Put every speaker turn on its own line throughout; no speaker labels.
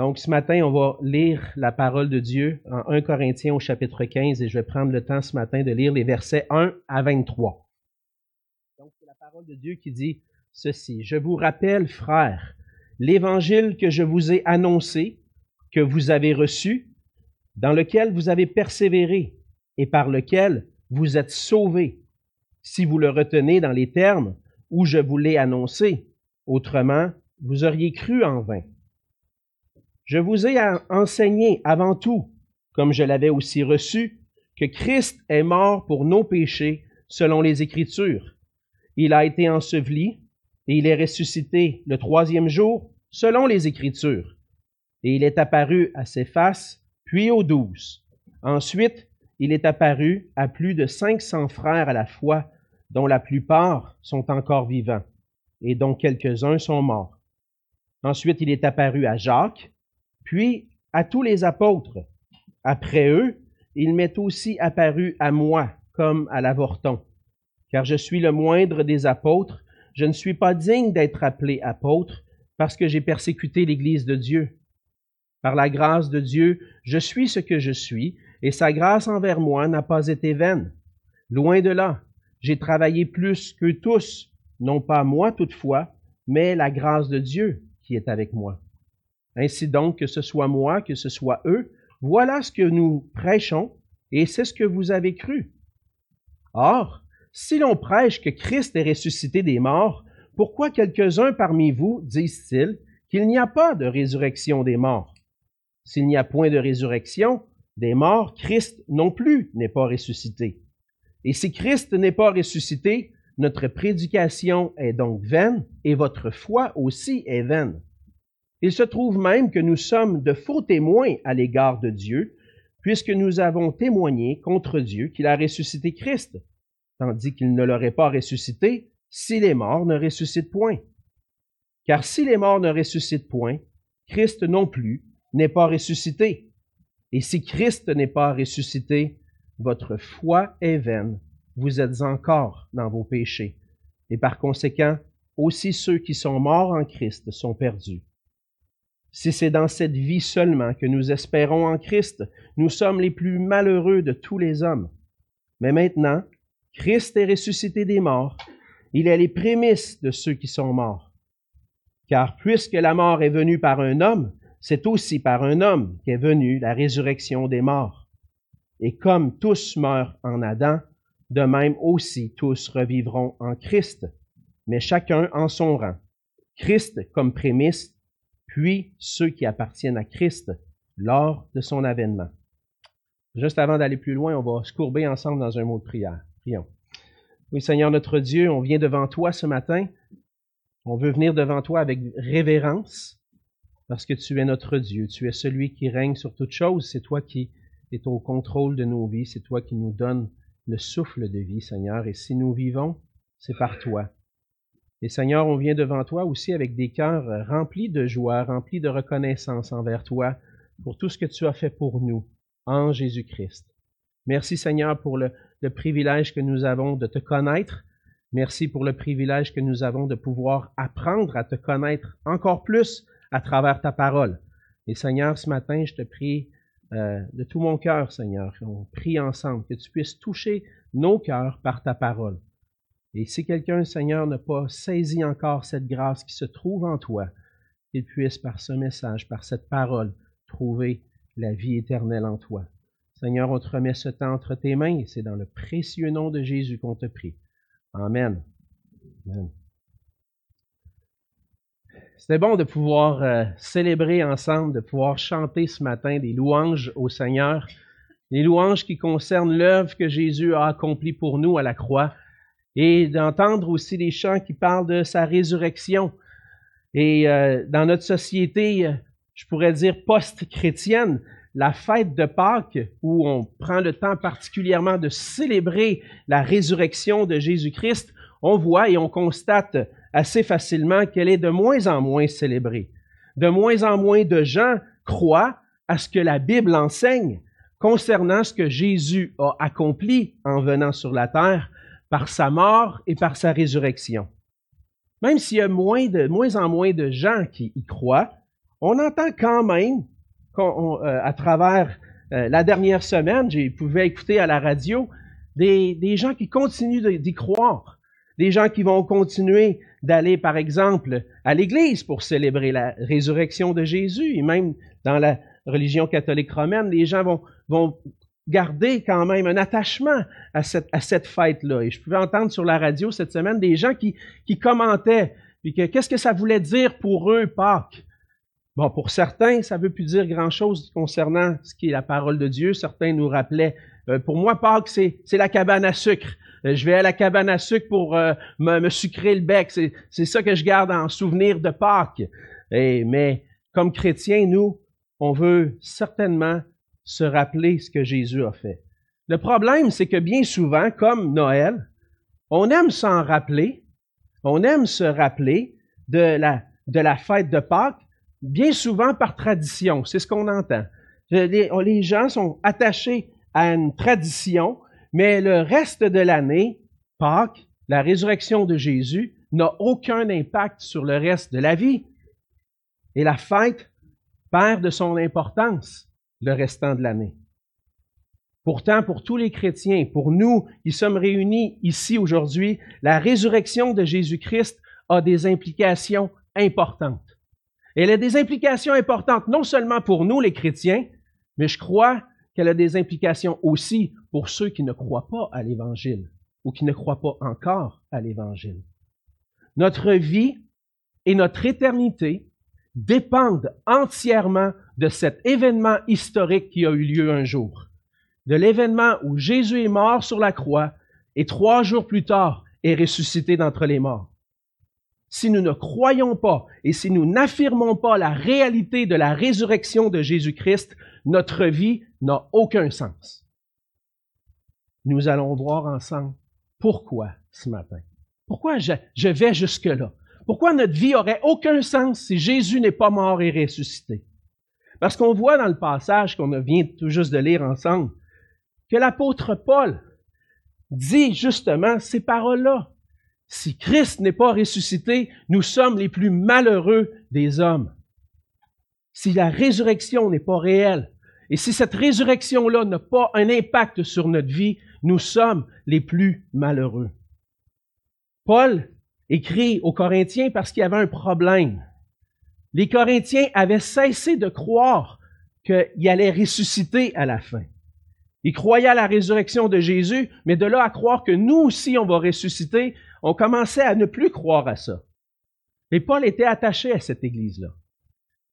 Donc, ce matin, on va lire la parole de Dieu en 1 Corinthiens au chapitre 15 et je vais prendre le temps ce matin de lire les versets 1 à 23. Donc, c'est la parole de Dieu qui dit ceci. Je vous rappelle, frères, l'évangile que je vous ai annoncé, que vous avez reçu, dans lequel vous avez persévéré et par lequel vous êtes sauvés, si vous le retenez dans les termes où je vous l'ai annoncé. Autrement, vous auriez cru en vain. Je vous ai enseigné avant tout, comme je l'avais aussi reçu, que Christ est mort pour nos péchés selon les Écritures. Il a été enseveli et il est ressuscité le troisième jour selon les Écritures. Et il est apparu à ses faces, puis aux douze. Ensuite, il est apparu à plus de cinq cents frères à la fois, dont la plupart sont encore vivants et dont quelques-uns sont morts. Ensuite, il est apparu à Jacques, puis à tous les apôtres. Après eux, il m'est aussi apparu à moi, comme à l'avorton, car je suis le moindre des apôtres, je ne suis pas digne d'être appelé apôtre, parce que j'ai persécuté l'Église de Dieu. Par la grâce de Dieu, je suis ce que je suis, et sa grâce envers moi n'a pas été vaine. Loin de là, j'ai travaillé plus qu'eux tous, non pas moi toutefois, mais la grâce de Dieu qui est avec moi. Ainsi donc, que ce soit moi, que ce soit eux, voilà ce que nous prêchons, et c'est ce que vous avez cru. Or, si l'on prêche que Christ est ressuscité des morts, pourquoi quelques-uns parmi vous disent-ils qu'il n'y a pas de résurrection des morts? S'il n'y a point de résurrection des morts, Christ non plus n'est pas ressuscité. Et si Christ n'est pas ressuscité, notre prédication est donc vaine et votre foi aussi est vaine. Il se trouve même que nous sommes de faux témoins à l'égard de Dieu, puisque nous avons témoigné contre Dieu qu'il a ressuscité Christ, tandis qu'il ne l'aurait pas ressuscité si les morts ne ressuscitent point. Car si les morts ne ressuscitent point, Christ non plus n'est pas ressuscité. Et si Christ n'est pas ressuscité, votre foi est vaine, vous êtes encore dans vos péchés. Et par conséquent, aussi ceux qui sont morts en Christ sont perdus. Si c'est dans cette vie seulement que nous espérons en Christ, nous sommes les plus malheureux de tous les hommes. Mais maintenant, Christ est ressuscité des morts, il est les prémices de ceux qui sont morts. Car puisque la mort est venue par un homme, c'est aussi par un homme qu'est venue la résurrection des morts. Et comme tous meurent en Adam, de même aussi tous revivront en Christ, mais chacun en son rang. Christ comme prémisse, puis ceux qui appartiennent à Christ lors de son avènement. Juste avant d'aller plus loin, on va se courber ensemble dans un mot de prière. Prions. Oui, Seigneur notre Dieu, on vient devant toi ce matin. On veut venir devant toi avec révérence parce que tu es notre Dieu. Tu es celui qui règne sur toutes choses. C'est toi qui es au contrôle de nos vies. C'est toi qui nous donnes le souffle de vie, Seigneur. Et si nous vivons, c'est par toi. Et Seigneur, on vient devant toi aussi avec des cœurs remplis de joie, remplis de reconnaissance envers toi pour tout ce que tu as fait pour nous en Jésus-Christ. Merci Seigneur pour le, privilège que nous avons de te connaître. Merci pour le privilège que nous avons de pouvoir apprendre à te connaître encore plus à travers ta parole. Et Seigneur, ce matin, je te prie euh, de tout mon cœur, Seigneur, on prie ensemble, que tu puisses toucher nos cœurs par ta parole. Et si quelqu'un, Seigneur, n'a pas saisi encore cette grâce qui se trouve en toi, qu'il puisse par ce message, par cette parole, trouver la vie éternelle en toi. Seigneur, on te remet ce temps entre tes mains et c'est dans le précieux nom de Jésus qu'on te prie. Amen. C'était bon de pouvoir euh, célébrer ensemble, de pouvoir chanter ce matin des louanges au Seigneur, des louanges qui concernent l'œuvre que Jésus a accomplie pour nous à la croix, et d'entendre aussi des chants qui parlent de sa résurrection. Et euh, dans notre société, je pourrais dire post-chrétienne, la fête de Pâques, où on prend le temps particulièrement de célébrer la résurrection de Jésus-Christ, on voit et on constate assez facilement qu'elle est de moins en moins célébrée. De moins en moins de gens croient à ce que la Bible enseigne concernant ce que Jésus a accompli en venant sur la terre par sa mort et par sa résurrection. Même s'il y a moins, de, moins en moins de gens qui y croient, on entend quand même, euh, à travers euh, la dernière semaine, j'ai pu écouter à la radio des, gens qui continuent d'y croire, des gens qui vont continuer d'aller, par exemple, à l'église pour célébrer la résurrection de Jésus, et même dans la religion catholique romaine, les gens vont garder quand même un attachement à cette, fête-là. Et je pouvais entendre sur la radio cette semaine des gens qui, commentaient, puis qu'est-ce que ça voulait dire pour eux, Pâques? Bon, pour certains, ça ne veut plus dire grand-chose concernant ce qui est la parole de Dieu. Certains nous rappelaient, euh, pour moi, Pâques, c'est, la cabane à sucre. Euh, je vais à la cabane à sucre pour euh, me, sucrer le bec. C'est, ça que je garde en souvenir de Pâques. Mais comme chrétiens, nous, on veut certainement se rappeler ce que Jésus a fait. Le problème, c'est que bien souvent, comme Noël, on aime s'en rappeler, on aime se rappeler de la, de la fête de Pâques, bien souvent par tradition. C'est ce qu'on entend. Les, gens sont attachés à une tradition, mais le reste de l'année, Pâques, la résurrection de Jésus, n'a aucun impact sur le reste de la vie. Et la fête perd de son importance le restant de l'année. Pourtant, pour tous les chrétiens, pour nous qui sommes réunis ici aujourd'hui, la résurrection de Jésus-Christ a des implications importantes. Elle a des implications importantes non seulement pour nous, les chrétiens, mais je crois qu'elle a des implications aussi pour ceux qui ne croient pas à l'Évangile ou qui ne croient pas encore à l'Évangile. Notre vie et notre éternité dépendent entièrement de cet événement historique qui a eu lieu un jour. De l'événement où Jésus est mort sur la croix et trois jours plus tard est ressuscité d'entre les morts si nous ne croyons pas et si nous n'affirmons pas la réalité de la résurrection de Jésus-Christ, notre vie n'a aucun sens. Nous allons voir ensemble pourquoi ce matin. Pourquoi je, vais jusque-là? Pourquoi notre vie aurait aucun sens si Jésus n'est pas mort et ressuscité? Parce qu'on voit dans le passage qu'on vient tout juste de lire ensemble que l'apôtre Paul dit justement ces paroles-là. Si Christ n'est pas ressuscité, nous sommes les plus malheureux des hommes. Si la résurrection n'est pas réelle, et si cette résurrection-là n'a pas un impact sur notre vie, nous sommes les plus malheureux. Paul écrit aux Corinthiens parce qu'il y avait un problème. Les Corinthiens avaient cessé de croire qu'il allait ressusciter à la fin. Ils croyaient à la résurrection de Jésus, mais de là à croire que nous aussi on va ressusciter, on commençait à ne plus croire à ça. Et Paul était attaché à cette église-là.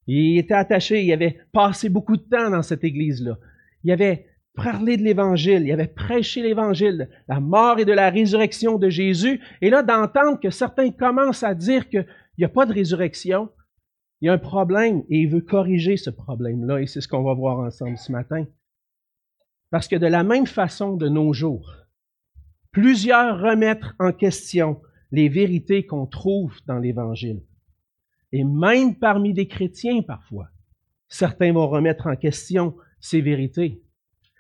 Il était attaché, il avait passé beaucoup de temps dans cette église-là. Il avait parlé de l'Évangile, il avait prêché l'Évangile, la mort et de la résurrection de Jésus. Et là, d'entendre que certains commencent à dire qu'il n'y a pas de résurrection, il y a un problème et il veut corriger ce problème-là. Et c'est ce qu'on va voir ensemble ce matin. Parce que de la même façon de nos jours, plusieurs remettent en question les vérités qu'on trouve dans l'Évangile. Et même parmi des chrétiens parfois, certains vont remettre en question ces vérités.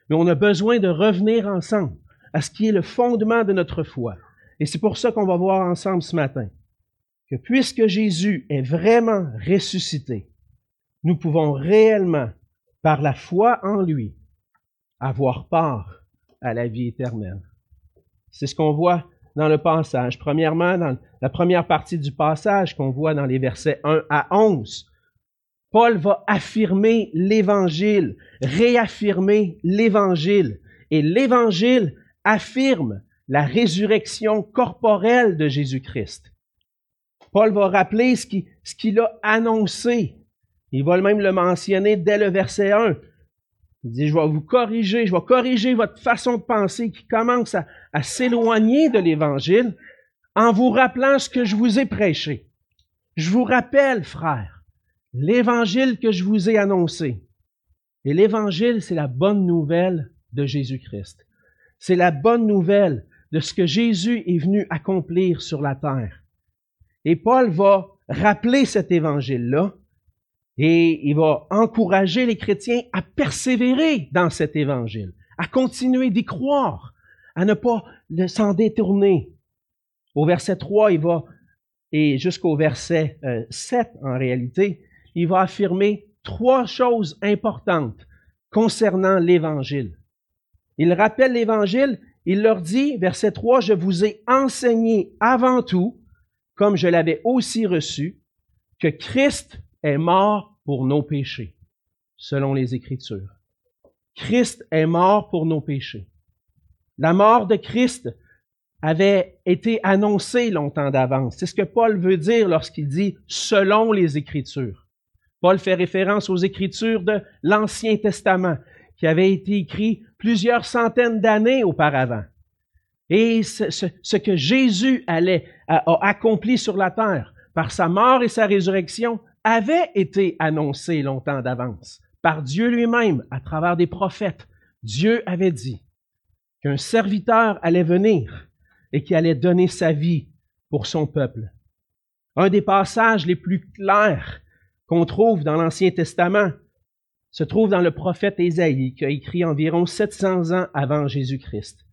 Mais on a besoin de revenir ensemble à ce qui est le fondement de notre foi. Et c'est pour ça qu'on va voir ensemble ce matin que puisque Jésus est vraiment ressuscité, nous pouvons réellement, par la foi en lui, avoir part à la vie éternelle. C'est ce qu'on voit dans le passage. Premièrement, dans la première partie du passage qu'on voit dans les versets 1 à 11, Paul va affirmer l'Évangile, réaffirmer l'Évangile. Et l'Évangile affirme la résurrection corporelle de Jésus-Christ. Paul va rappeler ce qu'il a annoncé. Il va même le mentionner dès le verset 1. Il dit, je vais vous corriger, je vais corriger votre façon de penser qui commence à, s'éloigner de l'Évangile en vous rappelant ce que je vous ai prêché. Je vous rappelle, frères, l'Évangile que je vous ai annoncé. Et l'Évangile, c'est la bonne nouvelle de Jésus-Christ. C'est la bonne nouvelle de ce que Jésus est venu accomplir sur la terre. Et Paul va rappeler cet évangile-là et il va encourager les chrétiens à persévérer dans cet évangile, à continuer d'y croire, à ne pas s'en détourner. Au verset 3, il va, et jusqu'au verset 7 euh, en réalité, il va affirmer trois choses importantes concernant l'Évangile. Il rappelle l'Évangile, il leur dit, verset 3, Je vous ai enseigné avant tout, comme je l'avais aussi reçu, que Christ est mort pour nos péchés, selon les Écritures. Christ est mort pour nos péchés. La mort de Christ avait été annoncée longtemps d'avance. C'est ce que Paul veut dire lorsqu'il dit selon les Écritures. Paul fait référence aux Écritures de l'Ancien Testament qui avaient été écrits plusieurs centaines d'années auparavant. Et ce, que Jésus allait, a accompli sur la terre par sa mort et sa résurrection avait été annoncé longtemps d'avance par Dieu lui-même à travers des prophètes. Dieu avait dit qu'un serviteur allait venir et qui allait donner sa vie pour son peuple. Un des passages les plus clairs qu'on trouve dans l'Ancien Testament se trouve dans le prophète Ésaïe qui a écrit environ 700 ans avant Jésus-Christ.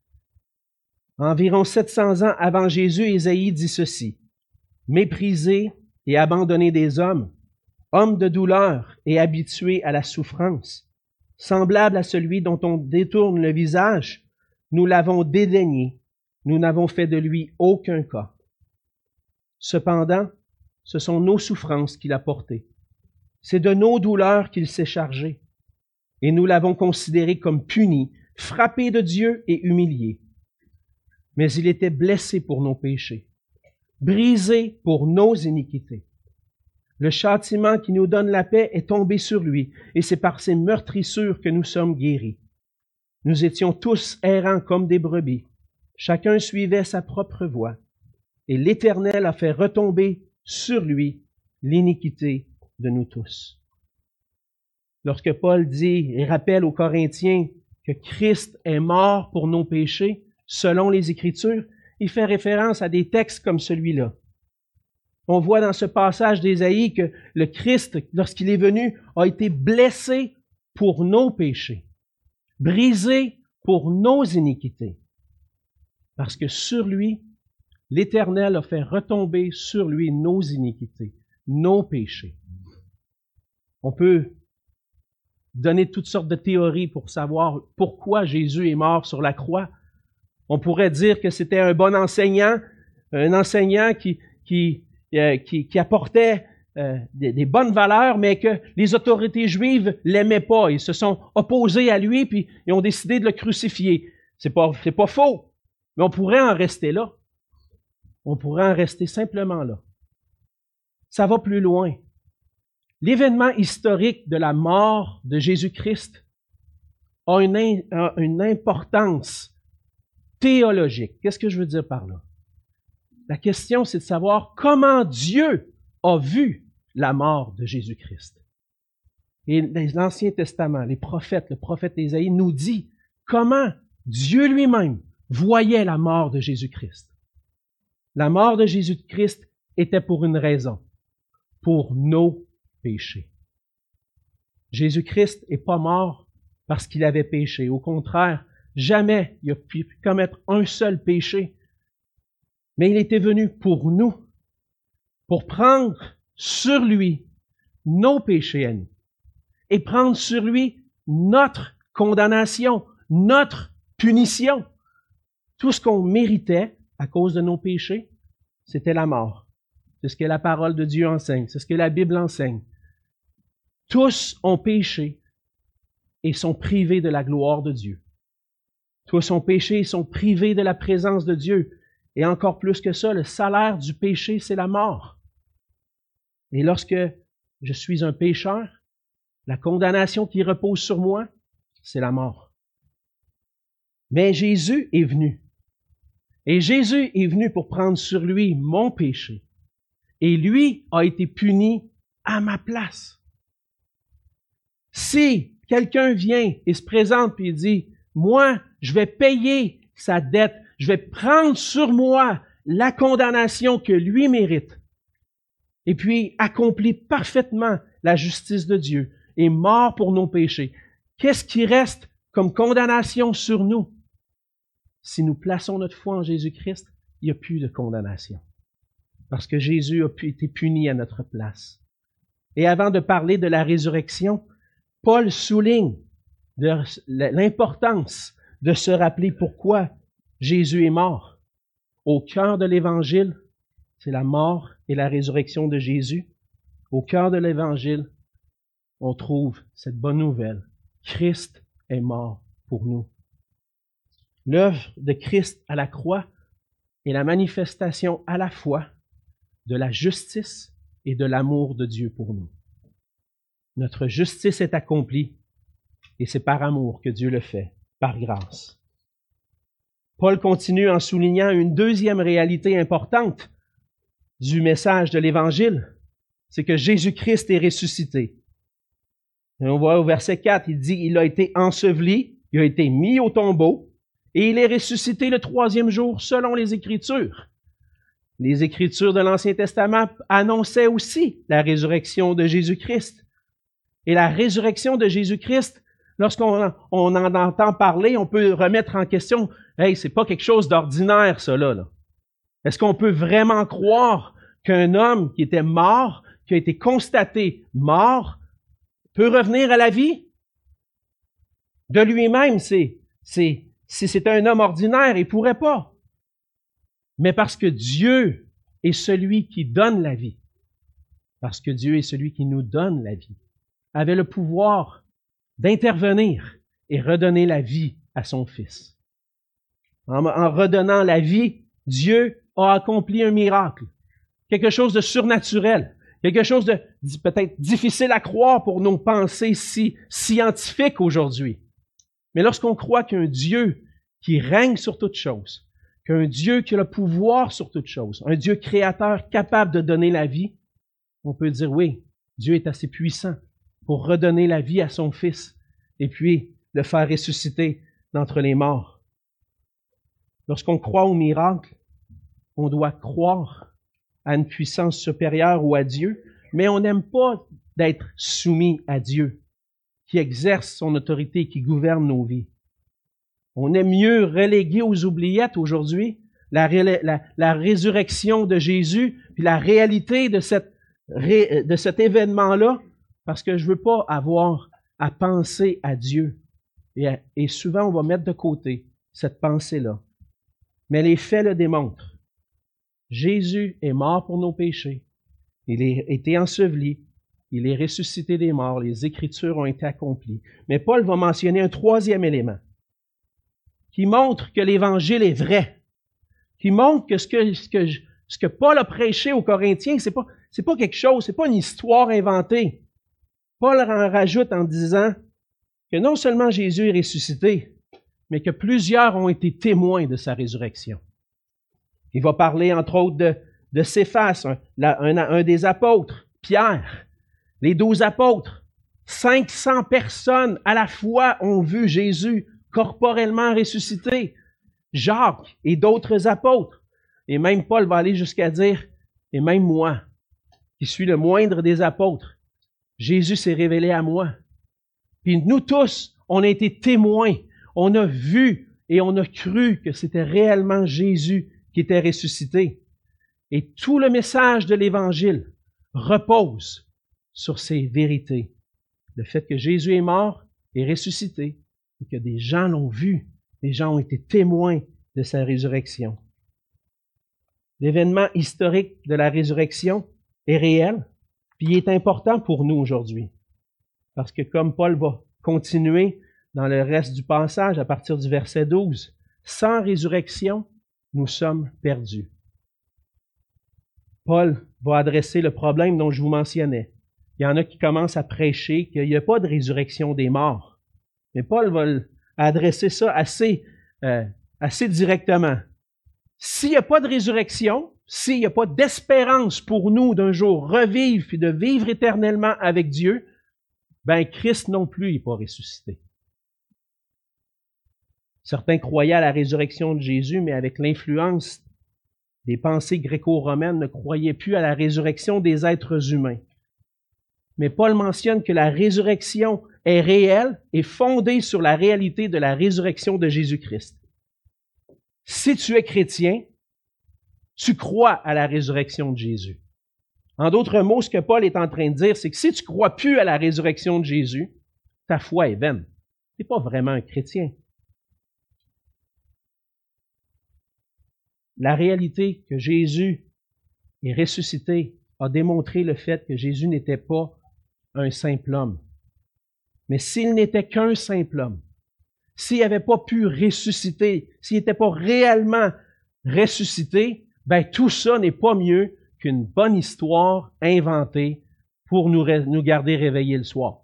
Environ 700 ans avant Jésus, Ésaïe dit ceci. Méprisé et abandonné des hommes, homme de douleur et habitué à la souffrance, semblable à celui dont on détourne le visage, nous l'avons dédaigné, nous n'avons fait de lui aucun cas. Cependant, ce sont nos souffrances qu'il a portées. C'est de nos douleurs qu'il s'est chargé. Et nous l'avons considéré comme puni, frappé de Dieu et humilié. Mais il était blessé pour nos péchés, brisé pour nos iniquités. Le châtiment qui nous donne la paix est tombé sur lui, et c'est par ses meurtrissures que nous sommes guéris. Nous étions tous errants comme des brebis. Chacun suivait sa propre voie, et l'Éternel a fait retomber sur lui l'iniquité de nous tous. Lorsque Paul dit et rappelle aux Corinthiens que Christ est mort pour nos péchés, selon les Écritures, il fait référence à des textes comme celui-là. On voit dans ce passage d'Ésaïe que le Christ, lorsqu'il est venu, a été blessé pour nos péchés, brisé pour nos iniquités. Parce que sur lui, l'Éternel a fait retomber sur lui nos iniquités, nos péchés. On peut donner toutes sortes de théories pour savoir pourquoi Jésus est mort sur la croix. On pourrait dire que c'était un bon enseignant, un enseignant qui, euh, apportait euh, des, bonnes valeurs, mais que les autorités juives l'aimaient pas. Ils se sont opposés à lui, puis ils ont décidé de le crucifier. C'est pas, pas faux, mais on pourrait en rester là. On pourrait en rester simplement là. Ça va plus loin. L'événement historique de la mort de Jésus-Christ a une importance théologique. Qu'est-ce que je veux dire par là? La question, c'est de savoir comment Dieu a vu la mort de Jésus-Christ. Et l'Ancien Testament, les prophètes, le prophète Ésaïe nous dit comment Dieu lui-même voyait la mort de Jésus-Christ. La mort de Jésus-Christ était pour une raison, pour nos péchés. Jésus-Christ n'est pas mort parce qu'il avait péché. Au contraire, jamais il a pu commettre un seul péché mais il était venu pour nous, pour prendre sur lui nos péchés et prendre sur lui notre condamnation, notre punition. Tout ce qu'on méritait à cause de nos péchés, c'était la mort. C'est ce que la parole de Dieu enseigne, c'est ce que la Bible enseigne. Tous ont péché et sont privés de la gloire de Dieu. Tous ont péché et sont privés de la présence de Dieu. Et encore plus que ça, le salaire du péché, c'est la mort. Et lorsque je suis un pécheur, la condamnation qui repose sur moi, c'est la mort. Mais Jésus est venu. Et Jésus est venu pour prendre sur lui mon péché. Et lui a été puni à ma place. Si quelqu'un vient et se présente et dit, moi, je vais payer sa dette je vais prendre sur moi la condamnation que lui mérite, et puis accomplir parfaitement la justice de Dieu et mort pour nos péchés. Qu'est-ce qui reste comme condamnation sur nous? Si nous plaçons notre foi en Jésus-Christ, il n'y a plus de condamnation. Parce que Jésus a été puni à notre place. Et avant de parler de la résurrection, Paul souligne l'importance de se rappeler pourquoi Jésus est mort. Au cœur de l'Évangile, c'est la mort et la résurrection de Jésus. Au cœur de l'Évangile, on trouve cette bonne nouvelle. Christ est mort pour nous. L'œuvre de Christ à la croix est la manifestation à la fois de la justice et de l'amour de Dieu pour nous. Notre justice est accomplie et c'est par amour que Dieu le fait, par grâce. Paul continue en soulignant une deuxième réalité importante du message de l'Évangile, c'est que Jésus-Christ est ressuscité. Et on voit au verset 4, il dit, il a été enseveli, il a été mis au tombeau, et il est ressuscité le troisième jour selon les Écritures. Les Écritures de l'Ancien Testament annonçaient aussi la résurrection de Jésus-Christ. Et la résurrection de Jésus-Christ, lorsqu'on on en entend parler, on peut remettre en question, hey, c'est pas quelque chose d'ordinaire, là. là. Est-ce qu'on peut vraiment croire qu'un homme qui était mort, qui a été constaté mort, peut revenir à la vie? De lui-même, c'est, c'est, si c'était un homme ordinaire, il pourrait pas. Mais parce que Dieu est celui qui donne la vie, parce que Dieu est celui qui nous donne la vie, avait le pouvoir d'intervenir et redonner la vie à son Fils. En, redonnant la vie, Dieu a accompli un miracle, quelque chose de surnaturel, quelque chose de peut-être difficile à croire pour nos pensées si scientifiques aujourd'hui. Mais lorsqu'on croit qu'un Dieu qui règne sur toutes choses, qu'un Dieu qui a le pouvoir sur toutes choses, un Dieu créateur capable de donner la vie, on peut dire oui, Dieu est assez puissant pour redonner la vie à son Fils et puis le faire ressusciter d'entre les morts. Lorsqu'on croit au miracle, on doit croire à une puissance supérieure ou à Dieu, mais on n'aime pas d'être soumis à Dieu, qui exerce son autorité, qui gouverne nos vies. On aime mieux reléguer aux oubliettes aujourd'hui la, résurrection de Jésus, puis la réalité de cet événement-là, parce que je veux pas avoir à penser à Dieu. Et, souvent, on va mettre de côté cette pensée-là. Mais les faits le démontrent. Jésus est mort pour nos péchés. Il a été enseveli. Il est ressuscité des morts. Les Écritures ont été accomplies. Mais Paul va mentionner un troisième élément qui montre que l'Évangile est vrai, qui montre que ce que, ce ce Paul a prêché aux Corinthiens, c'est pas, c'est pas quelque chose, c'est pas une histoire inventée. Paul en rajoute en disant que non seulement Jésus est ressuscité, mais que plusieurs ont été témoins de sa résurrection. Il va parler, entre autres, de, de Céphas, un, des apôtres, Pierre, les douze apôtres. 500 personnes à la fois ont vu Jésus corporellement ressuscité. Jacques et d'autres apôtres. Et même Paul va aller jusqu'à dire, et même moi, qui suis le moindre des apôtres, Jésus s'est révélé à moi. Puis nous tous, on a été témoins, on a vu et on a cru que c'était réellement Jésus qui était ressuscité. Et tout le message de l'Évangile repose sur ces vérités. Le fait que Jésus est mort et ressuscité, et que des gens l'ont vu, des gens ont été témoins de sa résurrection. L'événement historique de la résurrection est réel, il est important pour nous aujourd'hui. Parce que comme Paul va continuer dans le reste du passage à partir du verset 12, sans résurrection, nous sommes perdus. Paul va adresser le problème dont je vous mentionnais. Il y en a qui commencent à prêcher qu'il n'y a pas de résurrection des morts. Mais Paul va adresser ça assez, euh, assez directement. S'il n'y a pas de résurrection, s'il n'y a pas d'espérance pour nous d'un jour revivre et de vivre éternellement avec Dieu, ben Christ non plus n'est pas ressuscité. Certains croyaient à la résurrection de Jésus, mais avec l'influence des pensées gréco-romaines, ne croyaient plus à la résurrection des êtres humains. Mais Paul mentionne que la résurrection est réelle et fondée sur la réalité de la résurrection de Jésus-Christ. Si tu es chrétien, tu crois à la résurrection de Jésus. En d'autres mots, ce que Paul est en train de dire, c'est que si tu crois plus à la résurrection de Jésus, ta foi est vaine. Tu n'es pas vraiment un chrétien. La réalité que Jésus est ressuscité a démontré le fait que Jésus n'était pas un simple homme. Mais s'il n'était qu'un simple homme, s'il n'avait pas pu ressusciter, s'il n'était pas réellement ressuscité, ben tout ça n'est pas mieux qu'une bonne histoire inventée pour nous, nous garder réveillés le soir.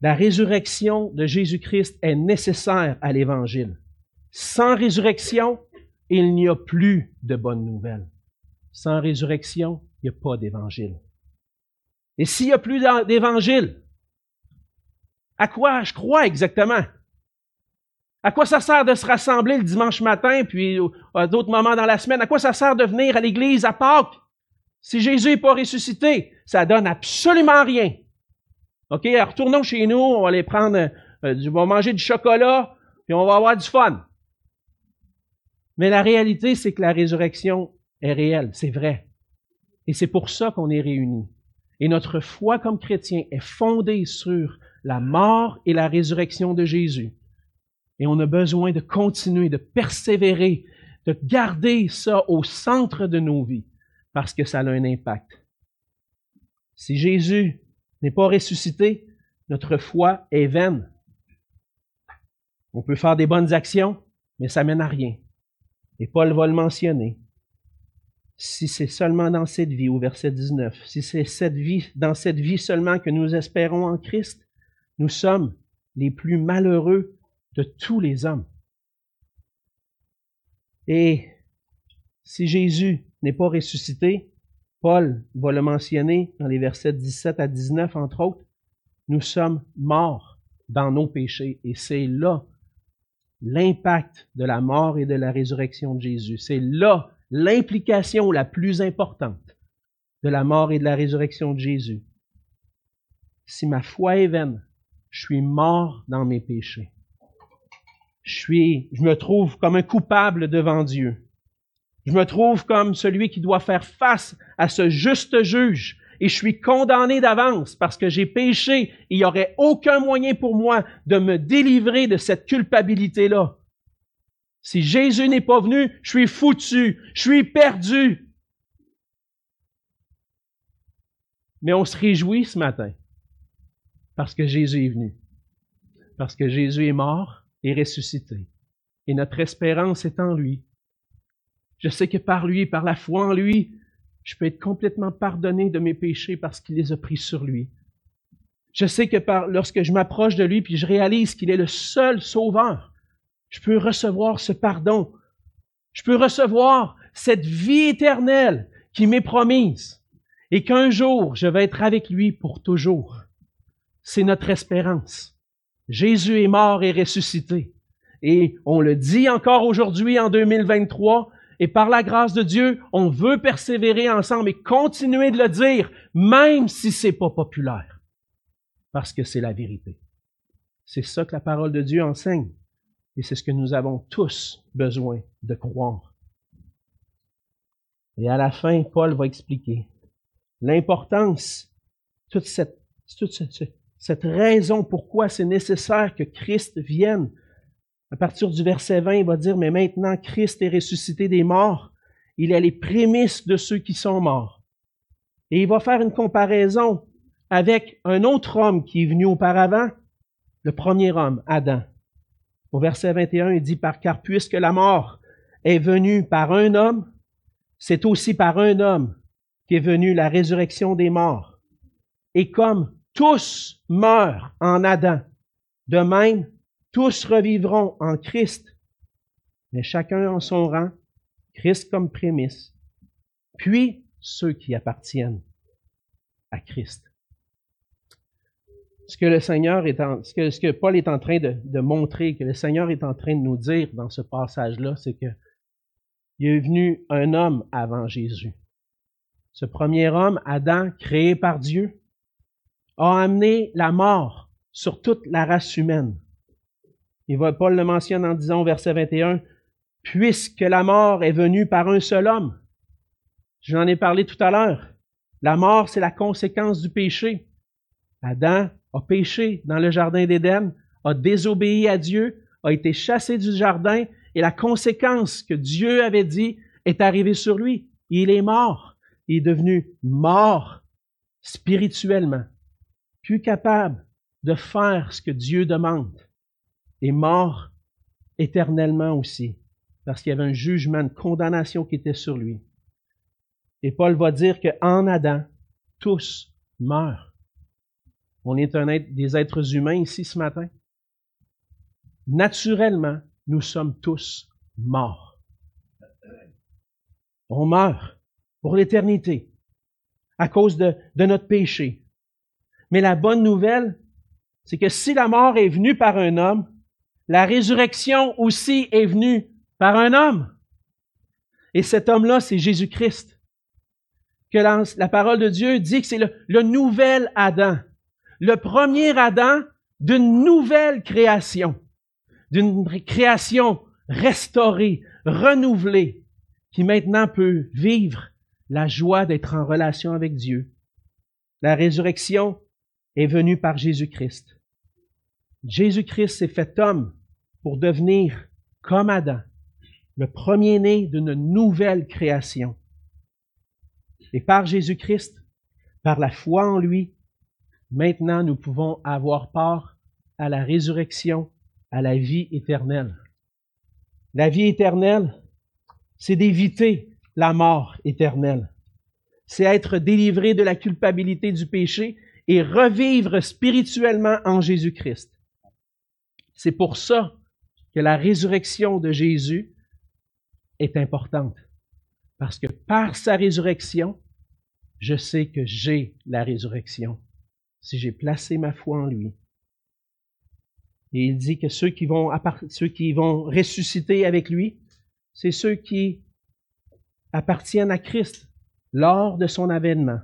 La résurrection de Jésus-Christ est nécessaire à l'Évangile. Sans résurrection, il n'y a plus de bonnes nouvelles. Sans résurrection, il n'y a pas d'Évangile. Et s'il n'y a plus d'Évangile, à quoi je crois exactement? À quoi ça sert de se rassembler le dimanche matin, puis à d'autres moments dans la semaine? À quoi ça sert de venir à l'église à Pâques? Si Jésus n'est pas ressuscité, ça donne absolument rien. OK, retournons chez nous, on va aller prendre, euh, du, on va manger du chocolat, puis on va avoir du fun. Mais la réalité, c'est que la résurrection est réelle, c'est vrai. Et c'est pour ça qu'on est réunis. Et notre foi comme chrétien est fondée sur la mort et la résurrection de Jésus. Et on a besoin de continuer, de persévérer, de garder ça au centre de nos vies, parce que ça a un impact. Si Jésus n'est pas ressuscité, notre foi est vaine. On peut faire des bonnes actions, mais ça mène à rien. Et Paul va le mentionner. Si c'est seulement dans cette vie, au verset 19, si c'est dans cette vie seulement que nous espérons en Christ, nous sommes les plus malheureux de tous les hommes. Et si Jésus n'est pas ressuscité, Paul va le mentionner dans les versets 17 à 19, entre autres, nous sommes morts dans nos péchés. Et c'est là l'impact de la mort et de la résurrection de Jésus. C'est là l'implication la plus importante de la mort et de la résurrection de Jésus. Si ma foi est vaine, je suis mort dans mes péchés. Je suis, je me trouve comme un coupable devant Dieu. Je me trouve comme celui qui doit faire face à ce juste juge et je suis condamné d'avance parce que j'ai péché. Il n'y aurait aucun moyen pour moi de me délivrer de cette culpabilité-là. Si Jésus n'est pas venu, je suis foutu, je suis perdu. Mais on se réjouit ce matin parce que Jésus est venu, parce que Jésus est mort ressuscité. Et notre espérance est en lui. Je sais que par lui, par la foi en lui, je peux être complètement pardonné de mes péchés parce qu'il les a pris sur lui. Je sais que lorsque je m'approche de lui puis je réalise qu'il est le seul sauveur, je peux recevoir ce pardon. Je peux recevoir cette vie éternelle qui m'est promise et qu'un jour je vais être avec lui pour toujours. C'est notre espérance. Jésus est mort et ressuscité. Et on le dit encore aujourd'hui en 2023, et par la grâce de Dieu, on veut persévérer ensemble et continuer de le dire, même si c'est pas populaire. Parce que c'est la vérité. C'est ça que la parole de Dieu enseigne. Et c'est ce que nous avons tous besoin de croire. Et à la fin, Paul va expliquer l'importance, toute cette, toute cette, cette raison pourquoi c'est nécessaire que Christ vienne à partir du verset 20, il va dire, mais maintenant Christ est ressuscité des morts. Il est les prémices de ceux qui sont morts. Et il va faire une comparaison avec un autre homme qui est venu auparavant, le premier homme, Adam. Au verset 21, il dit, par car puisque la mort est venue par un homme, c'est aussi par un homme qu'est venue la résurrection des morts. Et comme tous meurent en Adam, de même, tous revivront en Christ, mais chacun en son rang, Christ comme prémisse, puis ceux qui appartiennent à Christ. Ce que le Seigneur est en, ce que, Paul est en train de, de, montrer, que le Seigneur est en train de nous dire dans ce passage-là, c'est que il est venu un homme avant Jésus. Ce premier homme, Adam, créé par Dieu, a amené la mort sur toute la race humaine. Va, Paul le mentionne en disant au verset 21, puisque la mort est venue par un seul homme, Je en ai parlé tout à l'heure. La mort, c'est la conséquence du péché. Adam a péché dans le jardin d'Éden, a désobéi à Dieu, a été chassé du jardin, et la conséquence que Dieu avait dit est arrivée sur lui. Il est mort. Il est devenu mort spirituellement, plus capable de faire ce que Dieu demande, et mort éternellement aussi, parce qu'il y avait un jugement de condamnation qui était sur lui. Et Paul va dire qu'en Adam, tous meurent. On est un des êtres humains ici ce matin. Naturellement, nous sommes tous morts. On meurt pour l'éternité à cause de notre péché. Mais la bonne nouvelle, c'est que si la mort est venue par un homme, la résurrection aussi est venue par un homme. Et cet homme-là, c'est Jésus-Christ. Que la, parole de Dieu dit que c'est le, le nouvel Adam. Le premier Adam d'une nouvelle création. D'une création restaurée, renouvelée, qui maintenant peut vivre la joie d'être en relation avec Dieu. La résurrection est venue par Jésus-Christ. Jésus-Christ s'est fait homme pour devenir comme Adam, le premier-né d'une nouvelle création. Et par Jésus-Christ, par la foi en lui, maintenant nous pouvons avoir part à la résurrection, à la vie éternelle. La vie éternelle, c'est d'éviter la mort éternelle. C'est être délivré de la culpabilité du péché et revivre spirituellement en Jésus-Christ. C'est pour ça que la résurrection de Jésus est importante. Parce que par sa résurrection, je sais que j'ai la résurrection si j'ai placé ma foi en lui. Et il dit que ceux qui vont, ceux qui vont ressusciter avec lui, c'est ceux qui appartiennent à Christ lors de son avènement.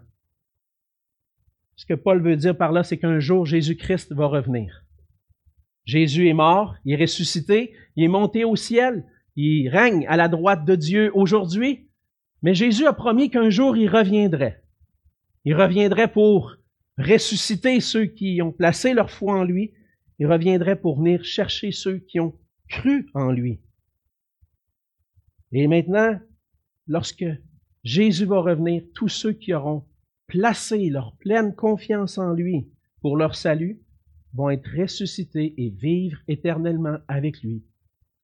Ce que Paul veut dire par là, c'est qu'un jour Jésus-Christ va revenir. Jésus est mort, il est ressuscité, il est monté au ciel, il règne à la droite de Dieu aujourd'hui, mais Jésus a promis qu'un jour il reviendrait. Il reviendrait pour ressusciter ceux qui ont placé leur foi en lui, il reviendrait pour venir chercher ceux qui ont cru en lui. Et maintenant, lorsque Jésus va revenir, tous ceux qui auront placé leur pleine confiance en lui pour leur salut vont être ressuscités et vivre éternellement avec lui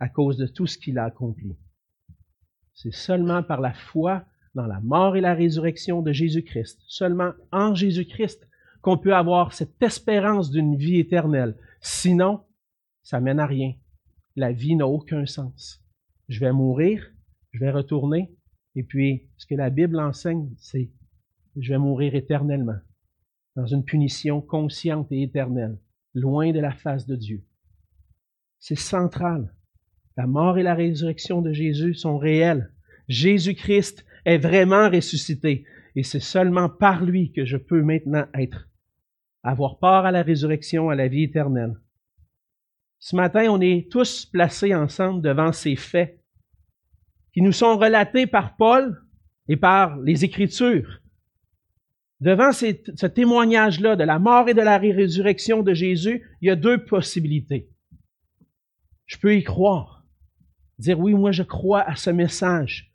à cause de tout ce qu'il a accompli. C'est seulement par la foi dans la mort et la résurrection de Jésus-Christ, seulement en Jésus-Christ, qu'on peut avoir cette espérance d'une vie éternelle. Sinon, ça mène à rien. La vie n'a aucun sens. Je vais mourir, je vais retourner, et puis ce que la Bible enseigne, c'est je vais mourir éternellement, dans une punition consciente et éternelle loin de la face de Dieu. C'est central. La mort et la résurrection de Jésus sont réelles. Jésus-Christ est vraiment ressuscité et c'est seulement par lui que je peux maintenant être, avoir part à la résurrection, à la vie éternelle. Ce matin, on est tous placés ensemble devant ces faits qui nous sont relatés par Paul et par les Écritures. Devant ce témoignage-là de la mort et de la résurrection de Jésus, il y a deux possibilités. Je peux y croire, dire oui, moi je crois à ce message,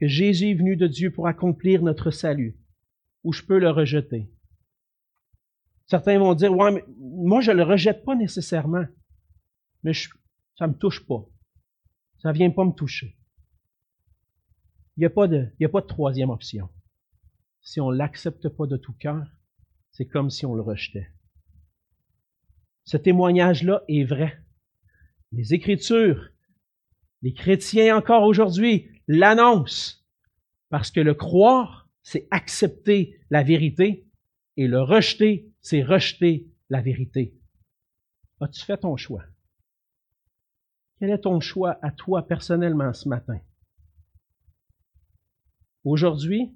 que Jésus est venu de Dieu pour accomplir notre salut, ou je peux le rejeter. Certains vont dire, ouais, mais moi je le rejette pas nécessairement, mais ça me touche pas. Ça vient pas me toucher. Il n'y y a pas de troisième option si on l'accepte pas de tout cœur, c'est comme si on le rejetait. Ce témoignage-là est vrai. Les Écritures, les chrétiens encore aujourd'hui l'annoncent parce que le croire, c'est accepter la vérité et le rejeter, c'est rejeter la vérité. As-tu fait ton choix? Quel est ton choix à toi personnellement ce matin? Aujourd'hui,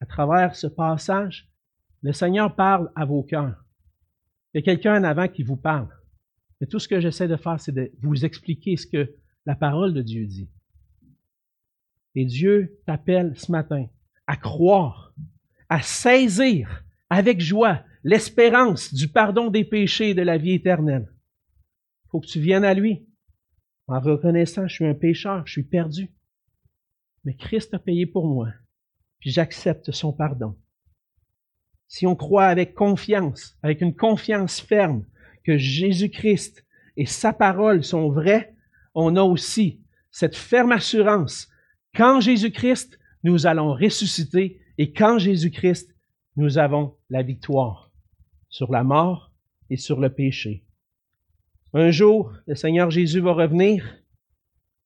à travers ce passage, le Seigneur parle à vos cœurs. Il y a quelqu'un en avant qui vous parle. Mais tout ce que j'essaie de faire, c'est de vous expliquer ce que la parole de Dieu dit. Et Dieu t'appelle ce matin à croire, à saisir avec joie l'espérance du pardon des péchés et de la vie éternelle. Il faut que tu viennes à lui en reconnaissant, je suis un pécheur, je suis perdu. Mais Christ a payé pour moi, puis j'accepte son pardon. Si on croit avec confiance, avec une confiance ferme, que Jésus-Christ et sa parole sont vrais, on a aussi cette ferme assurance qu'en Jésus-Christ, nous allons ressusciter et qu'en Jésus-Christ, nous avons la victoire sur la mort et sur le péché. Un jour, le Seigneur Jésus va revenir.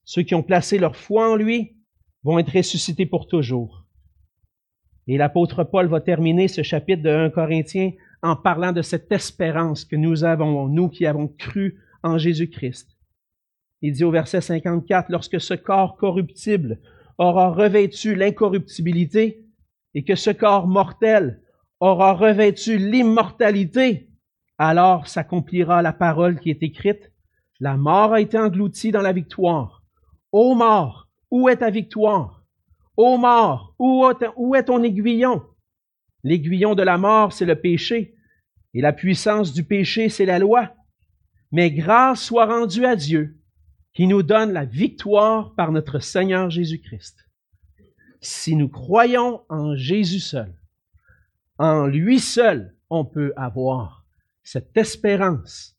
Ceux qui ont placé leur foi en lui vont être ressuscités pour toujours. Et l'apôtre Paul va terminer ce chapitre de 1 Corinthiens en parlant de cette espérance que nous avons, nous qui avons cru en Jésus-Christ. Il dit au verset 54, lorsque ce corps corruptible aura revêtu l'incorruptibilité et que ce corps mortel aura revêtu l'immortalité, alors s'accomplira la parole qui est écrite. La mort a été engloutie dans la victoire. Ô mort, où est ta victoire? Ô mort, où est ton aiguillon? L'aiguillon de la mort, c'est le péché, et la puissance du péché, c'est la loi. Mais grâce soit rendue à Dieu, qui nous donne la victoire par notre Seigneur Jésus-Christ. Si nous croyons en Jésus seul, en lui seul, on peut avoir cette espérance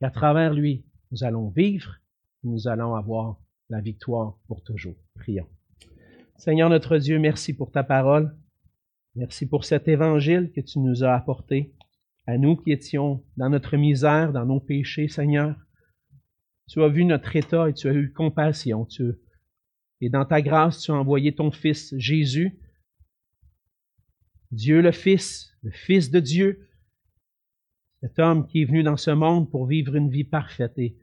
qu'à travers lui, nous allons vivre, nous allons avoir la victoire pour toujours. Prions. Seigneur notre Dieu, merci pour ta parole. Merci pour cet évangile que tu nous as apporté à nous qui étions dans notre misère, dans nos péchés, Seigneur. Tu as vu notre état et tu as eu compassion. Tu, et dans ta grâce, tu as envoyé ton Fils Jésus, Dieu le Fils, le Fils de Dieu, cet homme qui est venu dans ce monde pour vivre une vie parfaite et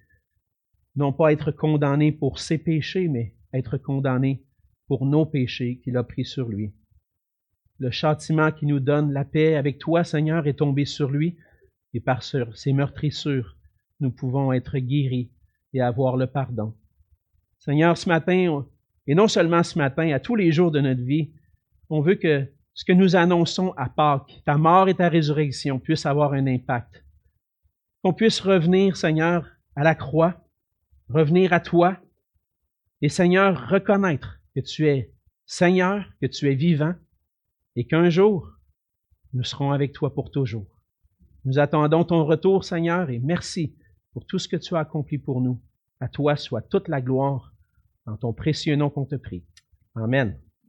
non pas être condamné pour ses péchés, mais être condamné pour nos péchés qu'il a pris sur lui. Le châtiment qui nous donne la paix avec toi, Seigneur, est tombé sur lui, et par ses meurtrissures, nous pouvons être guéris et avoir le pardon. Seigneur, ce matin, et non seulement ce matin, à tous les jours de notre vie, on veut que ce que nous annonçons à Pâques, ta mort et ta résurrection, puisse avoir un impact. Qu'on puisse revenir, Seigneur, à la croix, revenir à toi, et Seigneur, reconnaître que tu es Seigneur, que tu es vivant, et qu'un jour, nous serons avec toi pour toujours. Nous attendons ton retour, Seigneur, et merci pour tout ce que tu as accompli pour nous. À toi soit toute la gloire, en ton précieux nom qu'on te prie. Amen.